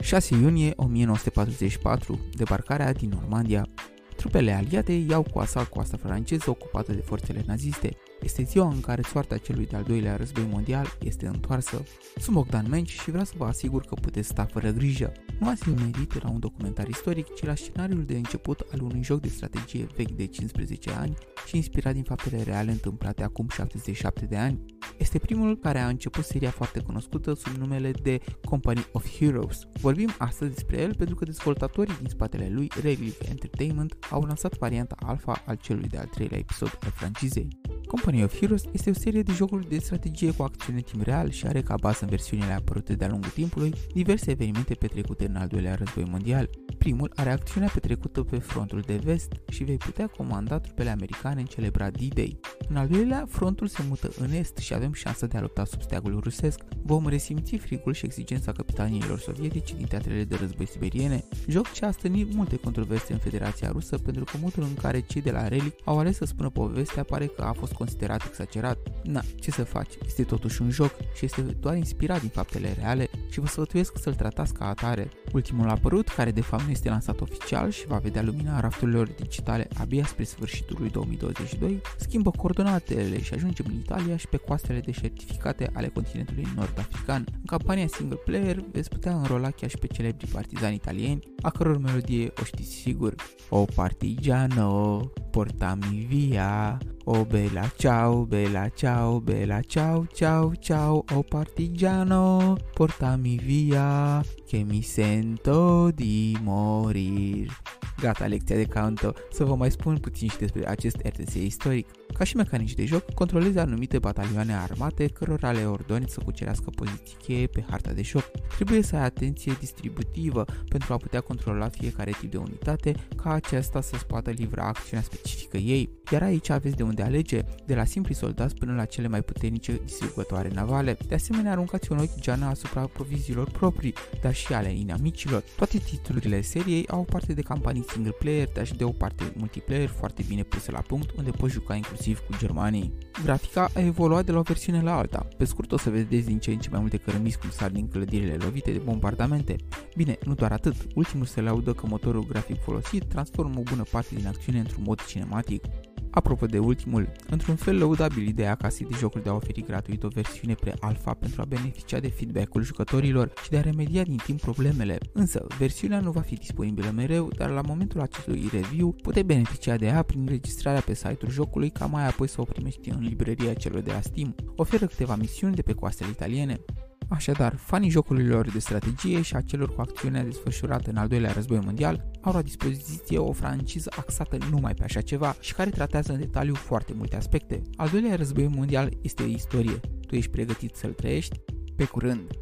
6 iunie 1944, debarcarea din Normandia. Trupele aliate iau cu asalt coasta franceză ocupată de forțele naziste. Este ziua în care soarta celui de-al doilea război mondial este întoarsă. Sunt Bogdan Menci și vreau să vă asigur că puteți sta fără grijă. Nu ați medit la un documentar istoric, ci la scenariul de început al unui joc de strategie vechi de 15 ani și inspirat din faptele reale întâmplate acum 77 de ani. Este primul care a început seria foarte cunoscută sub numele de Company of Heroes. Vorbim astăzi despre el pentru că dezvoltatorii din spatele lui, Relic Entertainment, au lansat varianta alfa al celui de-al treilea episod al francizei. Company of Heroes este o serie de jocuri de strategie cu acțiune timp real și are ca bază în versiunile apărute de-a lungul timpului diverse evenimente petrecute în al doilea război mondial. Primul are acțiunea petrecută pe frontul de vest și vei putea comanda trupele americane în celebrat D-Day. În al doilea, frontul se mută în est și avem șansa de a lupta sub steagul rusesc. Vom resimți frigul și exigența capitaniilor sovietici din teatrele de război siberiene, joc ce a stănit multe controverse în Federația Rusă pentru că modul în care cei de la Relic au ales să spună povestea pare că a fost considerat exagerat. Na, ce să faci? Este totuși un joc și este doar inspirat din faptele reale și vă sfătuiesc să-l tratați ca atare. Ultimul apărut, care de fapt nu este lansat oficial și va vedea lumina rafturilor digitale abia spre sfârșitul lui 2022, schimbă coordonatele și ajungem în Italia și pe coastele deșertificate ale continentului nord-african. În campania single player veți putea înrola chiar și pe celebri partizani italieni, a căror melodie o știți sigur. O partigiano, portami via, o bella ciao, bella ciao, bella ciao, ciao, ciao, o partigiano, portami via, che mi sento di morir. Gata, lecția de canto. Să vă mai spun puțin și despre acest RTS istoric. Ca și mecanici de joc, controlezi anumite batalioane armate cărora le ordoni să cucerească poziții cheie pe harta de joc. Trebuie să ai atenție distributivă pentru a putea controla fiecare tip de unitate ca aceasta să-ți poată livra acțiunea specifică ei. Iar aici aveți de unde alege, de la simpli soldați până la cele mai puternice distribuitoare navale. De asemenea, aruncați un ochi geana asupra proviziilor proprii, dar și ale inamicilor. Toate titlurile seriei au parte de campanii single player, dar și de o parte multiplayer foarte bine pusă la punct, unde poți juca inclusiv cu germanii. Grafica a evoluat de la o versiune la alta. Pe scurt o să vedeți din ce în ce mai multe cărămizi cum sar din clădirile lovite de bombardamente. Bine, nu doar atât, ultimul se laudă că motorul grafic folosit transformă o bună parte din acțiune într-un mod cinematic. Apropo de ultimul, într-un fel lăudabil ideea casei de jocuri de a oferi gratuit o versiune pre-alpha pentru a beneficia de feedback-ul jucătorilor și de a remedia din timp problemele. Însă, versiunea nu va fi disponibilă mereu, dar la momentul acestui review puteți beneficia de ea prin registrarea pe site-ul jocului ca mai apoi să o primești în librăria celor de la Steam. Oferă câteva misiuni de pe coastele italiene. Așadar, fanii jocurilor de strategie și a celor cu acțiunea desfășurată în al doilea război mondial au la dispoziție o franciză axată numai pe așa ceva și care tratează în detaliu foarte multe aspecte. Al doilea război mondial este o istorie. Tu ești pregătit să-l trăiești? Pe curând!